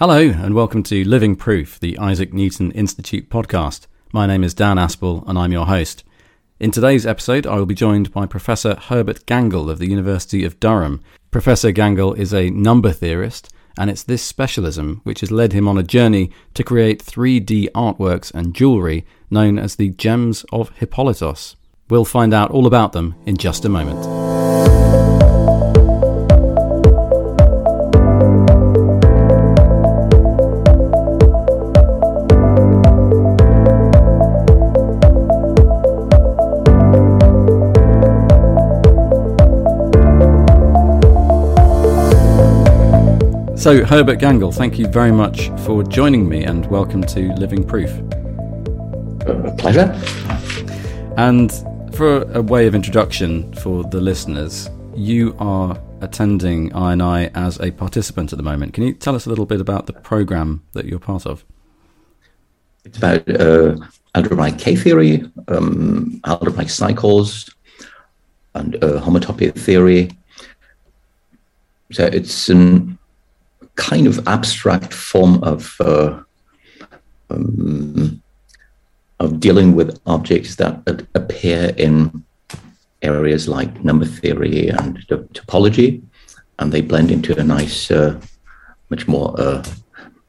Hello, and welcome to Living Proof, the Isaac Newton Institute podcast. My name is Dan Aspel, and I'm your host. In today's episode, I will be joined by Professor Herbert Gangl of the University of Durham. Professor Gangl is a number theorist, and it's this specialism which has led him on a journey to create 3D artworks and jewellery known as the Gems of Hypolytos. We'll find out all about them in just a moment. So, Herbert Gangl, thank you very much for joining me and welcome to Living Proof. A pleasure. And for a way of introduction for the listeners, you are attending INI as a participant at the moment. Can you tell us a little bit about the program that you're part of? It's about uh, algebraic K theory, um, algebraic cycles, and uh, homotopy theory. So it's an kind of abstract form of uh, um, of dealing with objects that appear in areas like number theory and topology, and they blend into a nice, uh, much more uh,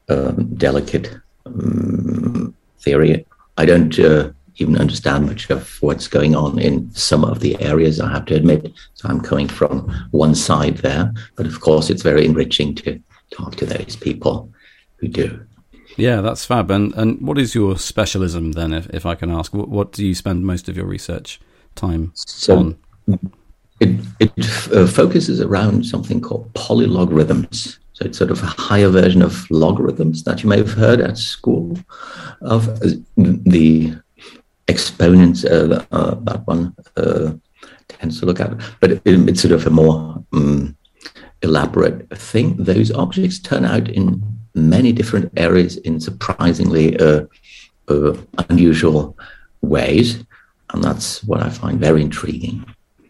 um, delicate um, theory. I don't uh, even understand much of what's going on in some of the areas, I have to admit. So I'm coming from one side there, but of course, it's very enriching to talk to those people who do. Yeah, that's fab. And and what is your specialism then, if, if I can ask? What, what do you spend most of your research time so on? It, it uh, focuses around something called polylogarithms. So it's sort of a higher version of logarithms that you may have heard at school of uh, the exponents uh, uh, that one uh, tends to look at. But it, it's sort of a more um, elaborate thing. Those objects turn out in many different areas in surprisingly uh, uh, unusual ways. And that's what I find very intriguing.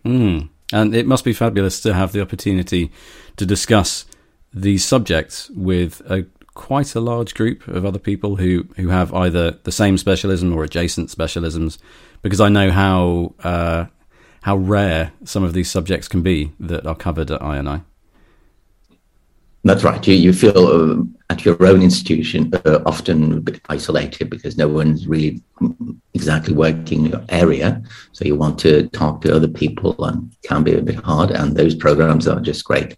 Mm. And it must be fabulous to have the opportunity to discuss these subjects with a quite a large group of other people who, who have either the same specialism or adjacent specialisms, because I know how uh, how rare some of these subjects can be that are covered at INI. That's right. You, you feel uh, at your own institution uh, often a bit isolated because no one's really exactly working your area. So you want to talk to other people and can be a bit hard. And those programs are just great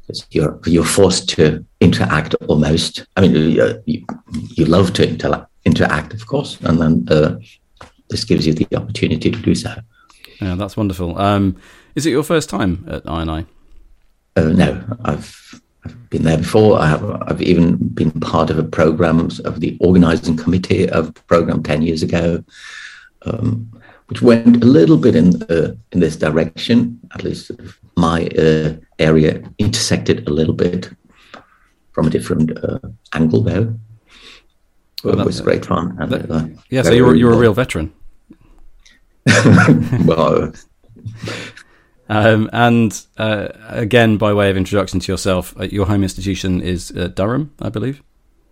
because you're you're forced to interact almost. I mean, you, you, you love to inter- interact, of course, and then uh, this gives you the opportunity to do so. Yeah, that's wonderful. Um, is it your first time at INI? Uh, no, I've I've been there before. I have, I've even been part of a program of the organizing committee of a program 10 years ago, um, which went a little bit in, uh, in this direction. At least my uh, area intersected a little bit from a different uh, angle, though. Well, it was great fun. That, uh, yeah, so you're, you're a real veteran. well, um, and uh, again, by way of introduction to yourself, uh, your home institution is uh, Durham, I believe.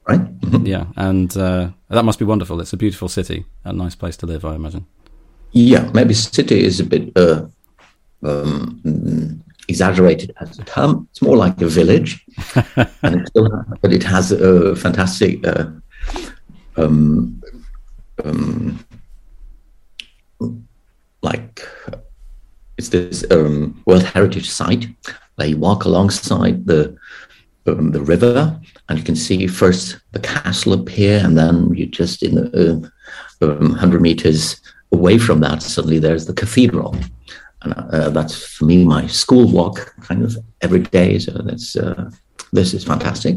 Right. yeah, and uh, that must be wonderful. It's a beautiful city, a nice place to live, I imagine. Yeah, maybe city is a bit uh, um, exaggerated as a term. It's more like a village, and it still, but it has a fantastic. Uh, um, um, like it's this um, World Heritage Site. You walk alongside the um, the river and you can see first the castle appear and then you just in the uh, um, 100 meters away from that suddenly there's the cathedral. And uh, that's for me my school walk kind of every day so that's uh, this is fantastic.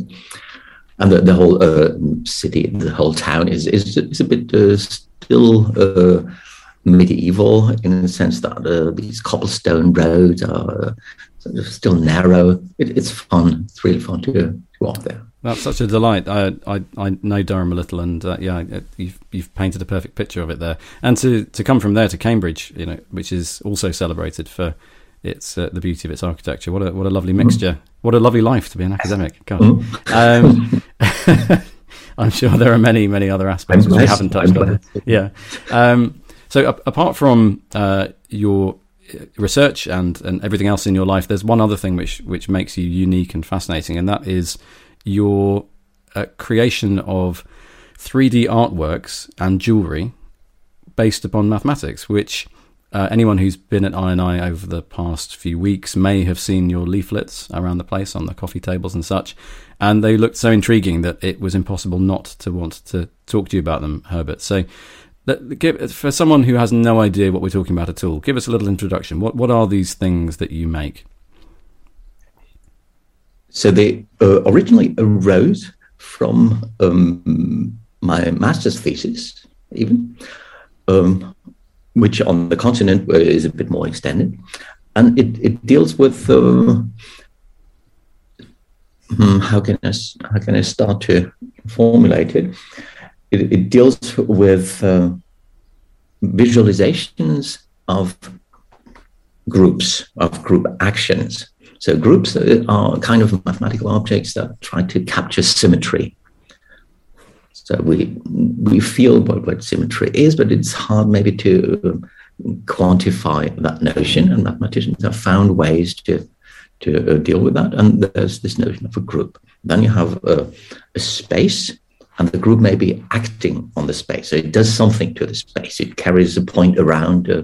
And the, the whole uh, city the whole town is is, is a bit uh, still uh, medieval in the sense that uh, these cobblestone roads are sort of still narrow. It, it's fun. It's really fun to, to walk there. That's such a delight. I I, I know Durham a little, and uh, yeah, you've you've painted a perfect picture of it there. And to, to come from there to Cambridge, you know, which is also celebrated for it's uh, the beauty of its architecture. What a what a lovely mixture. What a lovely life to be an academic. God. Um, I'm sure there are many many other aspects which we haven't touched on. Yeah. Um, so a- apart from uh, your research and, and everything else in your life, there's one other thing which which makes you unique and fascinating, and that is your uh, creation of 3D artworks and jewelry based upon mathematics, which uh, anyone who's been at INI over the past few weeks may have seen your leaflets around the place on the coffee tables and such, and they looked so intriguing that it was impossible not to want to talk to you about them, Herbert. So, give, for someone who has no idea what we're talking about at all, give us a little introduction. What what are these things that you make? So they uh, originally arose from um, my master's thesis, even. Um, which on the continent is a bit more extended. And it, it deals with uh, hmm, how can I how can I start to formulate it? It, it deals with uh, visualizations of groups of group actions. So groups are kind of mathematical objects that try to capture symmetry so we we feel what, what symmetry is, but it's hard maybe to quantify that notion. And mathematicians have found ways to to uh, deal with that. And there's this notion of a group. Then you have a, a space, and the group may be acting on the space. So it does something to the space. It carries a point around, uh,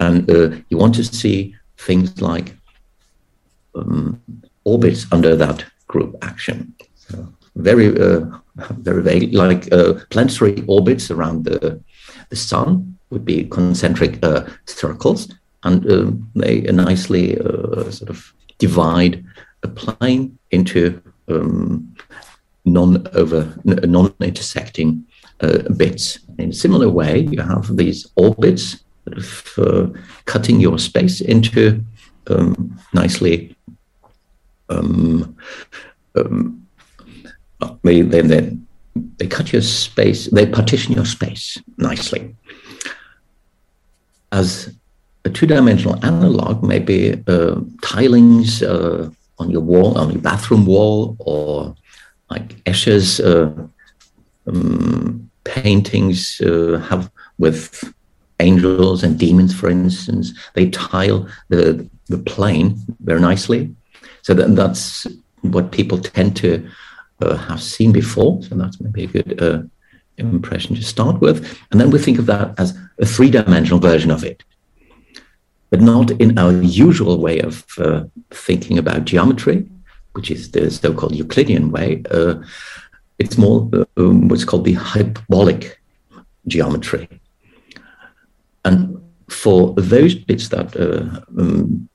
and uh, you want to see things like um, orbits under that group action. Very uh, very vague, like uh, planetary orbits around the, the sun would be concentric uh, circles, and uh, they nicely uh, sort of divide a plane into um, non-over non-intersecting uh, bits. In a similar way, you have these orbits of uh, cutting your space into um, nicely um, um they, they, they, they cut your space, they partition your space nicely. As a two-dimensional analog, maybe uh, tilings uh, on your wall, on your bathroom wall, or like Escher's uh, um, paintings uh, have with angels and demons, for instance. They tile the the plane very nicely, so that, that's what people tend to uh, have seen before. So that's maybe a good impression to start with. And then we think of that as a three dimensional version of it, but not in our usual way of uh, thinking about geometry, which is the so called Euclidean way. Uh, it's more um, what's called the hyperbolic geometry. And for those bits that uh, um,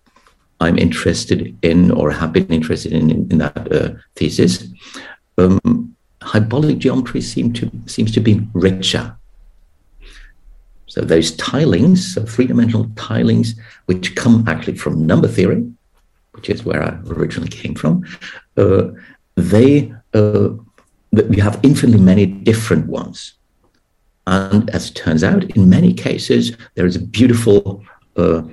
I'm interested in or have been interested in in, in that uh, thesis, um, hyperbolic geometry seem to, seems to be richer. So those tilings, so three-dimensional tilings, which come actually from number theory, which is where I originally came from, uh, they uh, we have infinitely many different ones. And as it turns out, in many cases, there is a beautiful uh,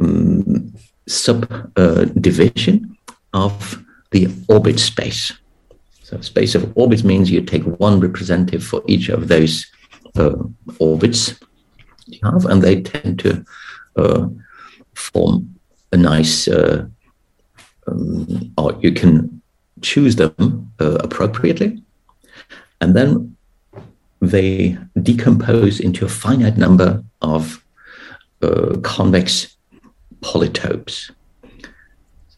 um, subdivision uh, of the orbit space. So space of orbits means you take one representative for each of those uh, orbits you have, and they tend to uh, form a nice, uh, um, or you can choose them uh, appropriately, and then they decompose into a finite number of uh, convex polytopes.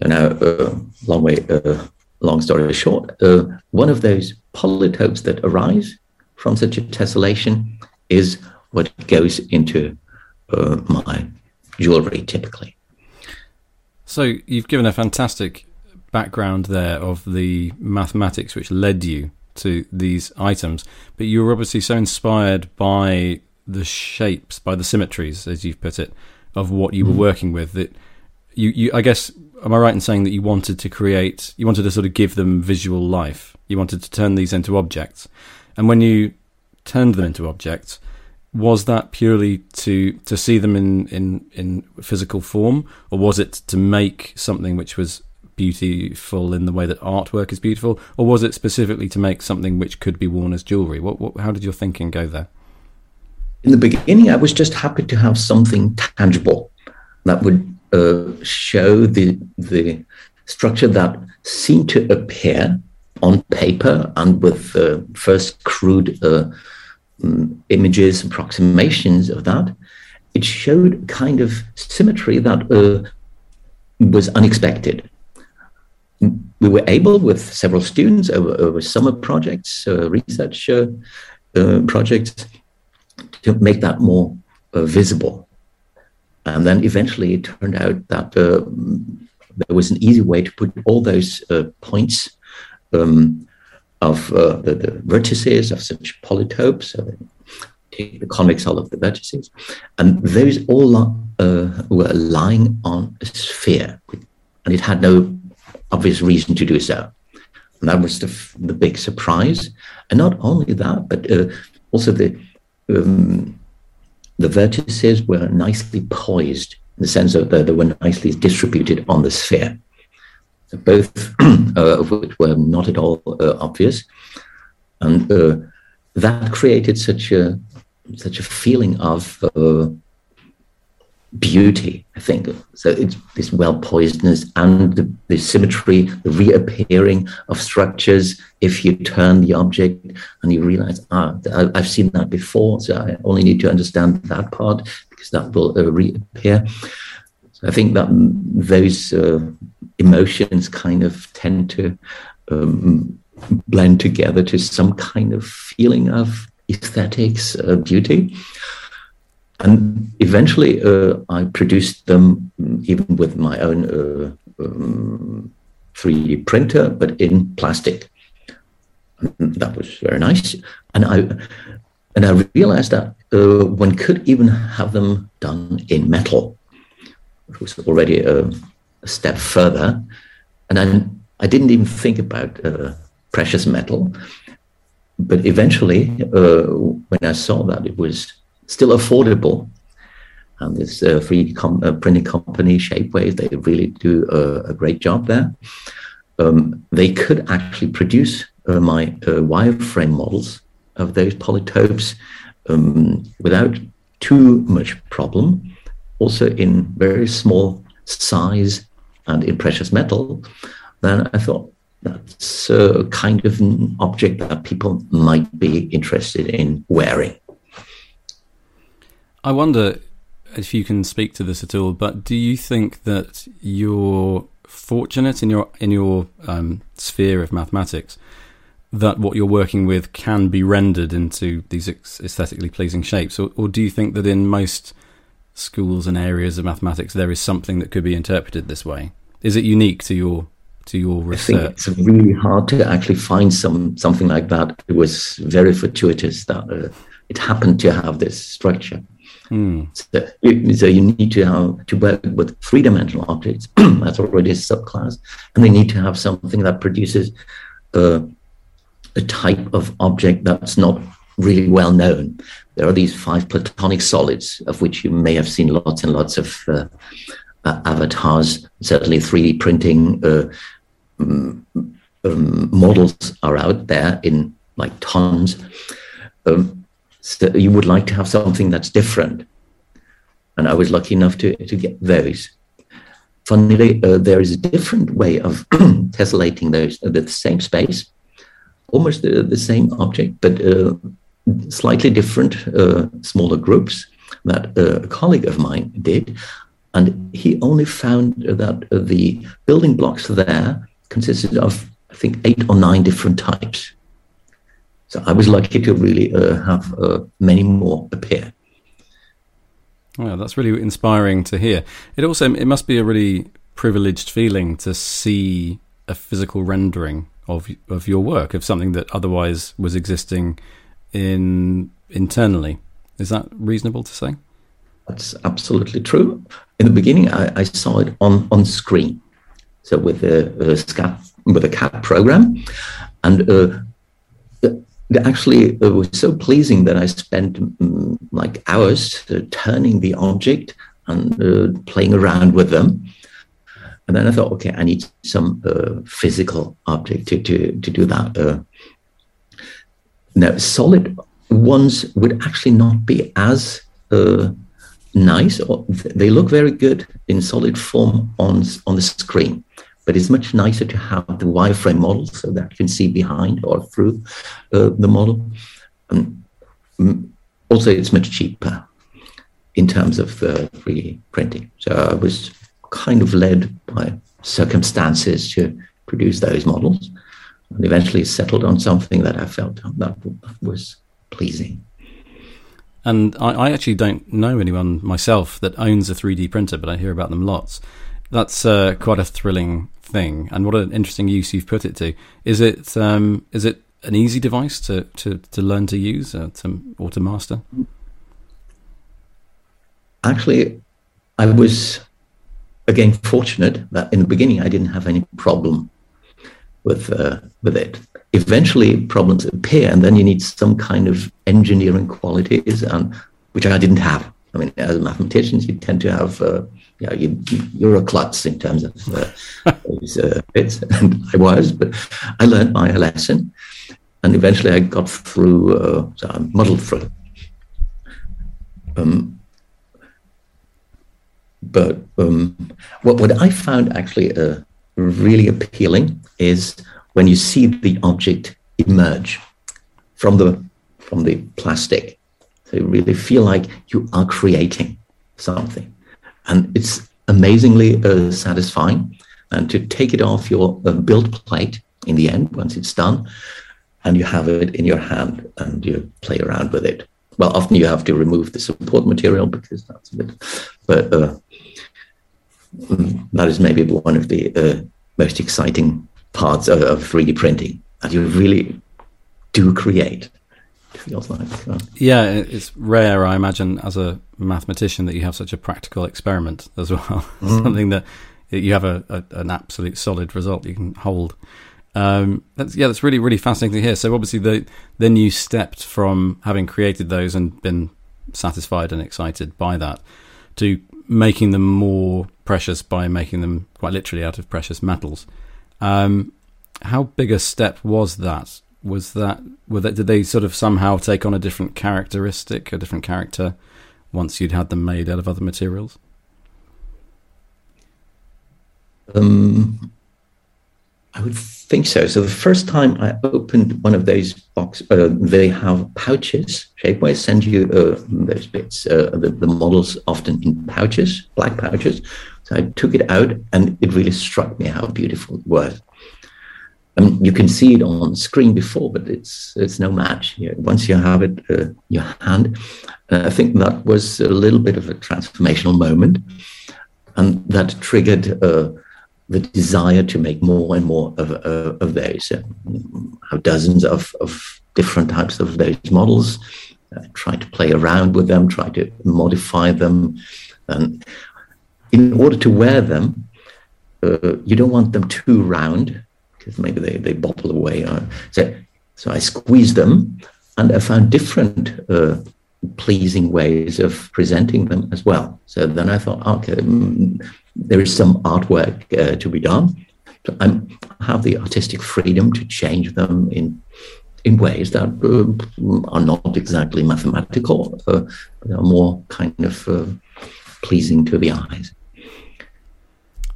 So now, uh, long way long story short, uh, one of those polytopes that arise from such a tessellation is what goes into uh, my jewelry typically. So you've given a fantastic background there of the mathematics which led you to these items, but you were obviously so inspired by the shapes, by the symmetries, as you've put it, of what you were mm-hmm. working with that you, you I guess am I right in saying that you wanted to create, you wanted to sort of give them visual life? You wanted to turn these into objects. And when you turned them into objects, was that purely to to see them in in in physical form, or was it to make something which was beautiful in the way that artwork is beautiful, or was it specifically to make something which could be worn as jewelry? What, what how did your thinking go there? In the beginning, I was just happy to have something tangible that would uh, show the the structure that seemed to appear on paper and with uh, first crude uh, images, approximations of that, it showed kind of symmetry that uh, was unexpected. We were able, with several students over, over summer projects, uh, research uh, uh, projects, to make that more visible. And then eventually it turned out that there was an easy way to put all those points um, of uh, the, the, vertices of such polytopes. So they take the convex hull of the vertices, and those all uh, were lying on a sphere, and it had no obvious reason to do so. And that was the, the big surprise. And not only that, but uh, also the um, the vertices were nicely poised in the sense that they were nicely distributed on the sphere both uh, of which were not at all uh, obvious, and uh, that created such a such a feeling of beauty, I think. So it's this well poisedness and the, the, symmetry, the reappearing of structures. If you turn the object and you realize, ah, I've seen that before, so I only need to understand that part because that will uh, reappear. So I think that those uh, emotions kind of tend to um, blend together to some kind of feeling of aesthetics, uh, beauty. And eventually, uh, I produced them even with my own uh, um, 3D printer, but in plastic. That was very nice. And I and I realized that uh, one could even have them done in metal, was already a a step further, and I didn't even think about uh, precious metal. But eventually, uh, when I saw that it was still affordable, and this uh, 3D com- uh, printing company, Shapeways, they really do a, a great job there. Um, they could actually produce uh, my uh, wireframe models of those polytopes um, without too much problem, also in very small size and in precious metal, then I thought that's a kind of an object that people might be interested in wearing. I wonder if you can speak to this at all, but do you think that you're fortunate in your in your um, sphere of mathematics that what you're working with can be rendered into these aesthetically pleasing shapes, or, or do you think that in most schools and areas of mathematics there is something that could be interpreted this way? Is it unique to your to your research? it's really hard to actually find some something like that. It was very fortuitous that uh, it happened to have this structure. Mm. So, so, you need to have to work with three dimensional objects. That's already a subclass, and they need to have something that produces uh, a type of object that's not really well known. There are these five platonic solids, of which you may have seen lots and lots of uh, uh, avatars, certainly 3D printing uh, um, um, models are out there in like tons. Um, so you would like to have something that's different. And I was lucky enough to, to get those. Funnily, uh, there is a different way of tessellating those, uh, the same space, almost the, the same object, but uh, slightly different, uh, smaller groups that a colleague of mine did. And he only found that the building blocks there consisted of, I think, eight or nine different types. So I was lucky to really uh, have uh, many more appear. Well, that's really inspiring to hear. It also it must be a really privileged feeling to see a physical rendering of of your work of something that otherwise was existing in internally. Is that reasonable to say? That's absolutely true. In the beginning, I, I saw it on, on screen, so with a SCAD with a CAD program, and uh, actually it was so pleasing that I spent um, like hours uh, turning the object and uh, playing around with them. And then I thought, okay, I need some uh, physical object to, to, to do that. Now, solid ones would actually not be as uh, nice. Or they look very good in solid form on, on the screen but it's much nicer to have the wireframe model so that you can see behind or through uh, the model. Mm, also, it's much cheaper in terms of uh, 3D printing. So I was kind of led by circumstances to produce those models and eventually settled on something that I felt that was pleasing. And I, I, actually don't know anyone myself that owns a 3D printer, but I hear about them lots. That's uh, quite a thrilling thing, and what an interesting use you've put it to. Is it um, is it an easy device to, to, to learn to use uh, to, or to master? Actually, I was again fortunate that in the beginning I didn't have any problem with uh, with it. Eventually, problems appear, and then you need some kind of engineering qualities, and which I didn't have. I mean, as mathematicians, you tend to have uh, you know, you, you're a klutz in terms of uh, those uh, bits, and I was, but I learned my lesson, and eventually I got through, uh, so I muddled through. Um, but um, what, what I found actually uh, really appealing is when you see the object emerge from the from the plastic. So you really feel like you are creating something and it's amazingly uh, satisfying. And to take it off your uh, build plate in the end, once it's done, and you have it in your hand and you play around with it. Well, often you have to remove the support material because that's a bit, but uh, that is maybe one of the uh, most exciting parts of, of 3D printing that you really do create feels like. So. Yeah, it's rare, I imagine, as a mathematician, that you have such a practical experiment as well. Mm. Something that you have a, a, an absolute solid result you can hold. Um, that's yeah, that's really really fascinating to hear. So obviously, the then you stepped from having created those and been satisfied and excited by that to making them more precious by making them quite literally out of precious metals. Um, how big a step was that was that were that did they sort of somehow take on a different characteristic, a different character once you'd had them made out of other materials? Um, I would think so. So the first time I opened one of those boxes, uh, they have pouches. Shapeways send you uh, those bits. Uh, the, the, models often in pouches, black pouches. So I took it out, and it really struck me how beautiful it was. I mean, you can see it on screen before, but it's it's no match. You know, once you have it uh, in your hand, uh, I think that was a little bit of a transformational moment, and that triggered uh, the desire to make more and more of uh, of those. Uh, have dozens of of different types of those models. Uh, try to play around with them, try to modify them, and in order to wear them, you don't want them too round because maybe they, they away. Uh, so, so I squeezed them and I found different uh, pleasing ways of presenting them as well. So then I thought, okay, mm, there is some artwork uh, to be done. I have the artistic freedom to change them in in ways that uh, are not exactly mathematical, uh, but are more kind of uh, pleasing to the eyes.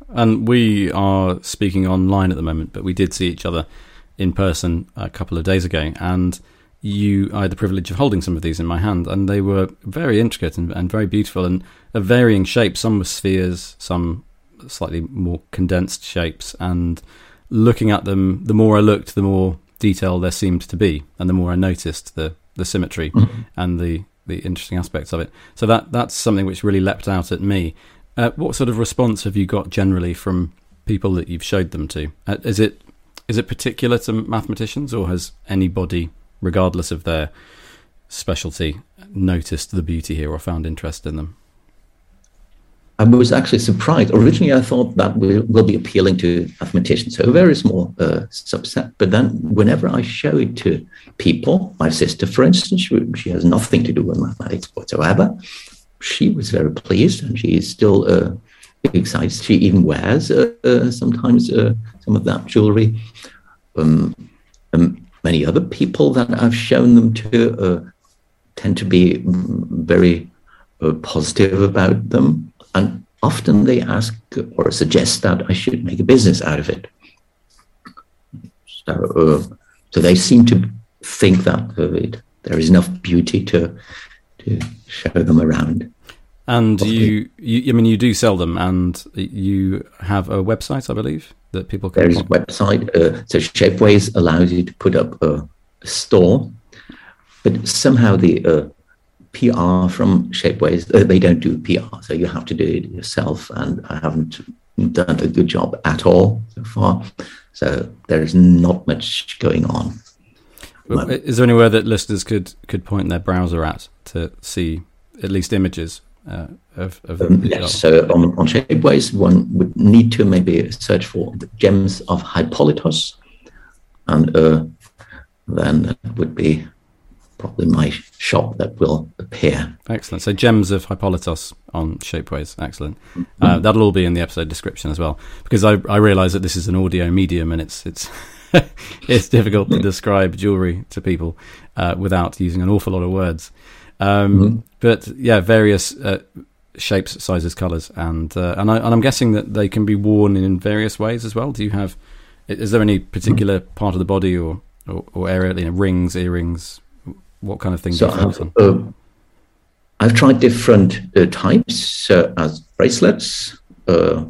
And we are speaking online at the moment, but we did see each other in person a couple of days ago, and you I had the privilege of holding some of these in my hand, and they were very intricate and, and very beautiful and of varying shapes. Some were spheres, some slightly more condensed shapes, and looking at them, the more I looked, the more detail there seemed to be, and the more I noticed the the symmetry mm-hmm. and the the interesting aspects of it. So that that's something which really leapt out at me. Uh, what sort of response have you got generally from people that you've showed them to? Uh, is it is it particular to mathematicians, or has anybody, regardless of their specialty, noticed the beauty here or found interest in them? I was actually surprised. Originally, I thought that will, will be appealing to mathematicians, so a very small uh, subset. But then, whenever I show it to people, my sister, for instance, she, she has nothing to do with mathematics whatsoever. She was very pleased, and she is still uh, excited. She even wears uh, uh sometimes uh, some of that jewelry. Um, um, many other people that I've shown them to uh, tend to be very positive about them and often they ask or suggest that I should make a business out of it. So, uh, so they seem to think that uh, it, there is enough beauty to to show them around. And you, you, I mean, you do sell them, and you have a website, I believe, that people can. There is a website. Uh, so Shapeways allows you to put up a, store, but somehow the uh, PR from Shapeways, uh, they don't do PR, so you have to do it yourself. And I haven't done a good job at all so far. So there is not much going on. Is there anywhere that listeners could could point their browser at to see at least images uh, of, of um, yes, so on, on Shapeways, one would need to maybe search for the gems of Hypolytos, and uh, then that would be probably my shop that will appear. Excellent. So gems of Hypolytos on Shapeways. Excellent. Mm-hmm. Uh, that'll all be in the episode description as well, because I, I realise that this is an audio medium and it's it's it's difficult to describe jewelry to people uh, without using an awful lot of words. Um, mm-hmm. But yeah, various uh, shapes, sizes, colours, and uh, and, I, and I'm guessing that they can be worn in various ways as well. Do you have? Is there any particular part of the body or or, or area, you know, rings, earrings, what kind of things? So I've, uh, I've, tried different uh, types uh, as bracelets, uh,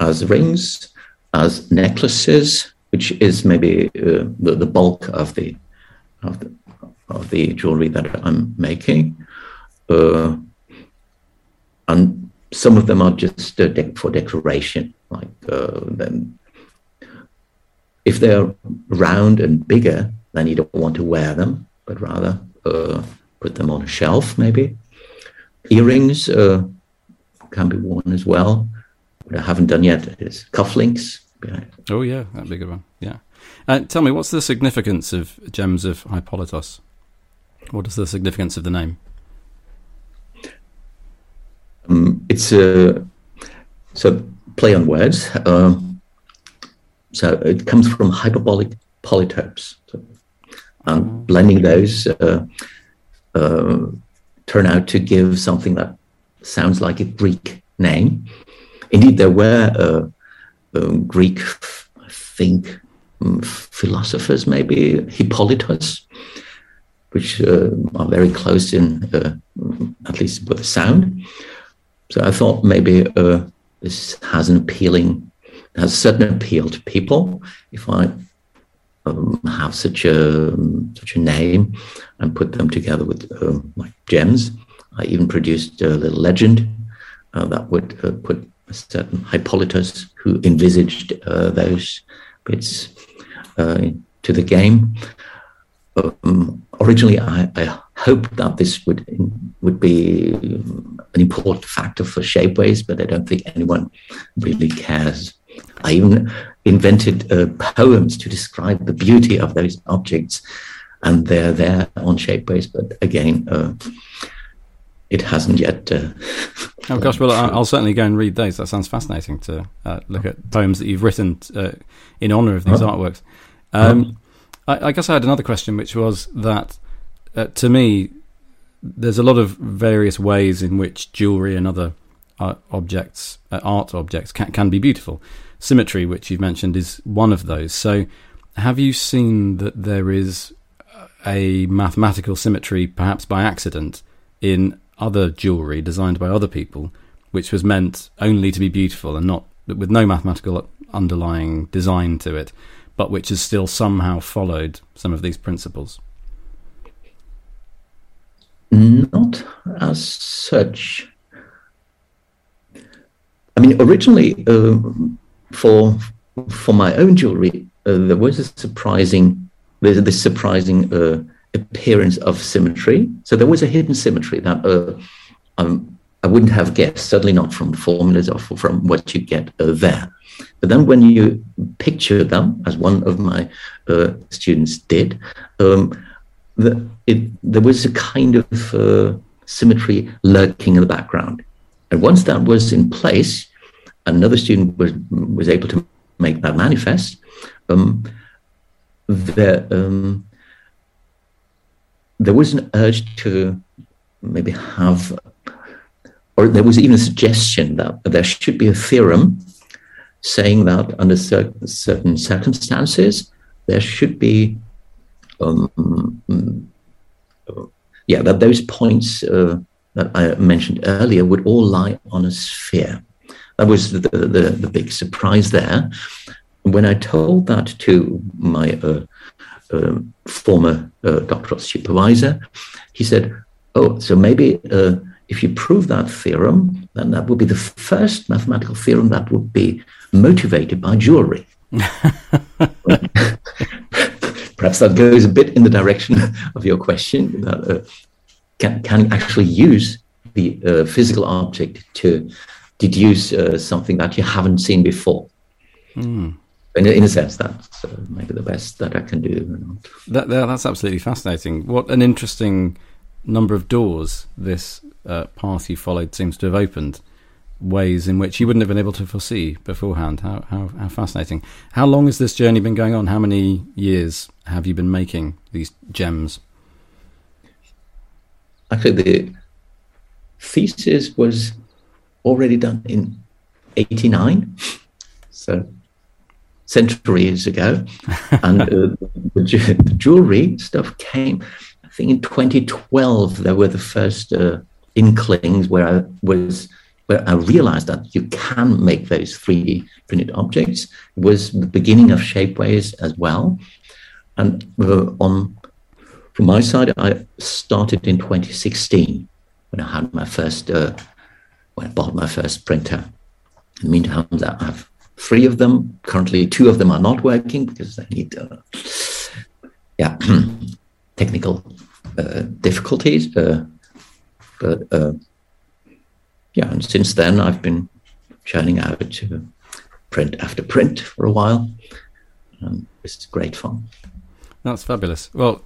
as rings, as necklaces, which is maybe uh, the, the bulk of the, of the of the jewelry that I'm making, uh, and some of them are just de- for decoration, like then if they're round and bigger, then you don't want to wear them but rather uh, put them on a shelf, maybe. Earrings uh, can be worn as well. What I haven't done yet is cufflinks. Oh, yeah, that'd be a good one. Yeah. Uh, tell me, what's the significance of Gems of Hypolytos? What is the significance of the name? Um, it's a so play on words. Um, so it comes from hyperbolic polytopes. So and blending those uh, uh, turn out to give something that sounds like a Greek name. Indeed, there were uh, um, Greek, I think, um, philosophers, maybe Hippolytus, which uh, are very close in, uh, at least with the sound. So I thought maybe uh, this has an appealing, has a certain appeal to people. If I um, have such a such a name and put them together with like gems. I even produced a little legend uh, that would uh, put a certain Hippolytus who envisaged uh, those bits uh, to the game. Um, originally, I, I, hoped that this would would be an important factor for Shapeways, but I don't think anyone really cares. I even invented uh, poems to describe the beauty of those objects, and they're there on Shapeways. But again, uh, it hasn't yet. Uh, oh gosh, well, I'll certainly go and read those. That sounds fascinating to uh, look at poems that you've written uh, in honor of these artworks. Um. I, I, guess I had another question, which was that uh, to me, there's a lot of various ways in which jewelry and other objects, art objects, can, can be beautiful symmetry, which you've mentioned, is one of those. So, have you seen that there is a mathematical symmetry, perhaps by accident, in other jewelry designed by other people, which was meant only to be beautiful and not with no mathematical underlying design to it, but which has still somehow followed some of these principles? Not as such. I mean, originally, uh, for for my own jewelry, uh, there was a surprising there's this surprising uh, appearance of symmetry. So there was a hidden symmetry that uh, um, I wouldn't have guessed, certainly not from formulas or from what you get uh, there. But then when you picture them, as one of my uh, students did, um, the, it, there was a kind of uh, symmetry lurking in the background. And once that was in place, another student was, was able to make that manifest. Um, there, um, there was an urge to maybe have, or there was even a suggestion that there should be a theorem saying that under cer- certain circumstances, there should be, um, yeah, that those points uh, that I mentioned earlier would all lie on a sphere. That was the, the, the big surprise there. When I told that to my uh, uh, former uh, doctoral supervisor, he said, Oh, so maybe uh, if you prove that theorem, then that would be the first mathematical theorem that would be motivated by jewelry. Perhaps that goes a bit in the direction of your question that uh, can, can actually use the uh, physical object to deduce uh, something that you haven't seen before. Mm. In, in, a sense, that's uh, maybe the best that I can do. That, that, that's absolutely fascinating. What an interesting number of doors this uh, path you followed seems to have opened. Ways in which you wouldn't have been able to foresee beforehand. How, how, how fascinating. How long has this journey been going on? How many years have you been making these gems? Actually, the thesis was already done in 89, so centuries ago. and uh, the, the, jewelry stuff came, I think in 2012, there were the first uh, inklings where I was. Where I realized that you can make those 3D printed objects was the beginning of Shapeways as well, and uh, on from my side, I started in 2016 when I had my first uh, when I bought my first printer. In the meantime, I have three of them. Currently, two of them are not working because they need, uh, yeah, technical uh, difficulties. But uh, yeah, and since then, I've been churning out to print after print for a while. It's great fun. That's fabulous. Well,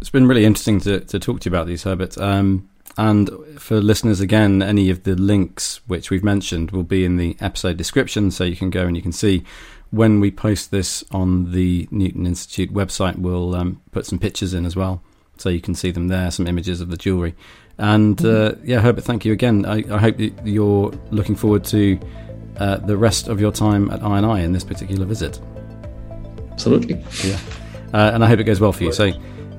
it's been really interesting to, to talk to you about these, Herbert. Um, and for listeners, again, any of the links which we've mentioned will be in the episode description, so you can go and you can see when we post this on the Newton Institute website. We'll um, put some pictures in as well, so you can see them there, some images of the jewellery. And uh, yeah, Herbert, thank you again. I, I hope you're looking forward to uh, the rest of your time at INI in this particular visit. Absolutely. Yeah. Uh, and I hope it goes well for you. So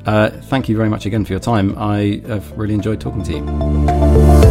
uh, thank you very much again for your time. I have really enjoyed talking to you.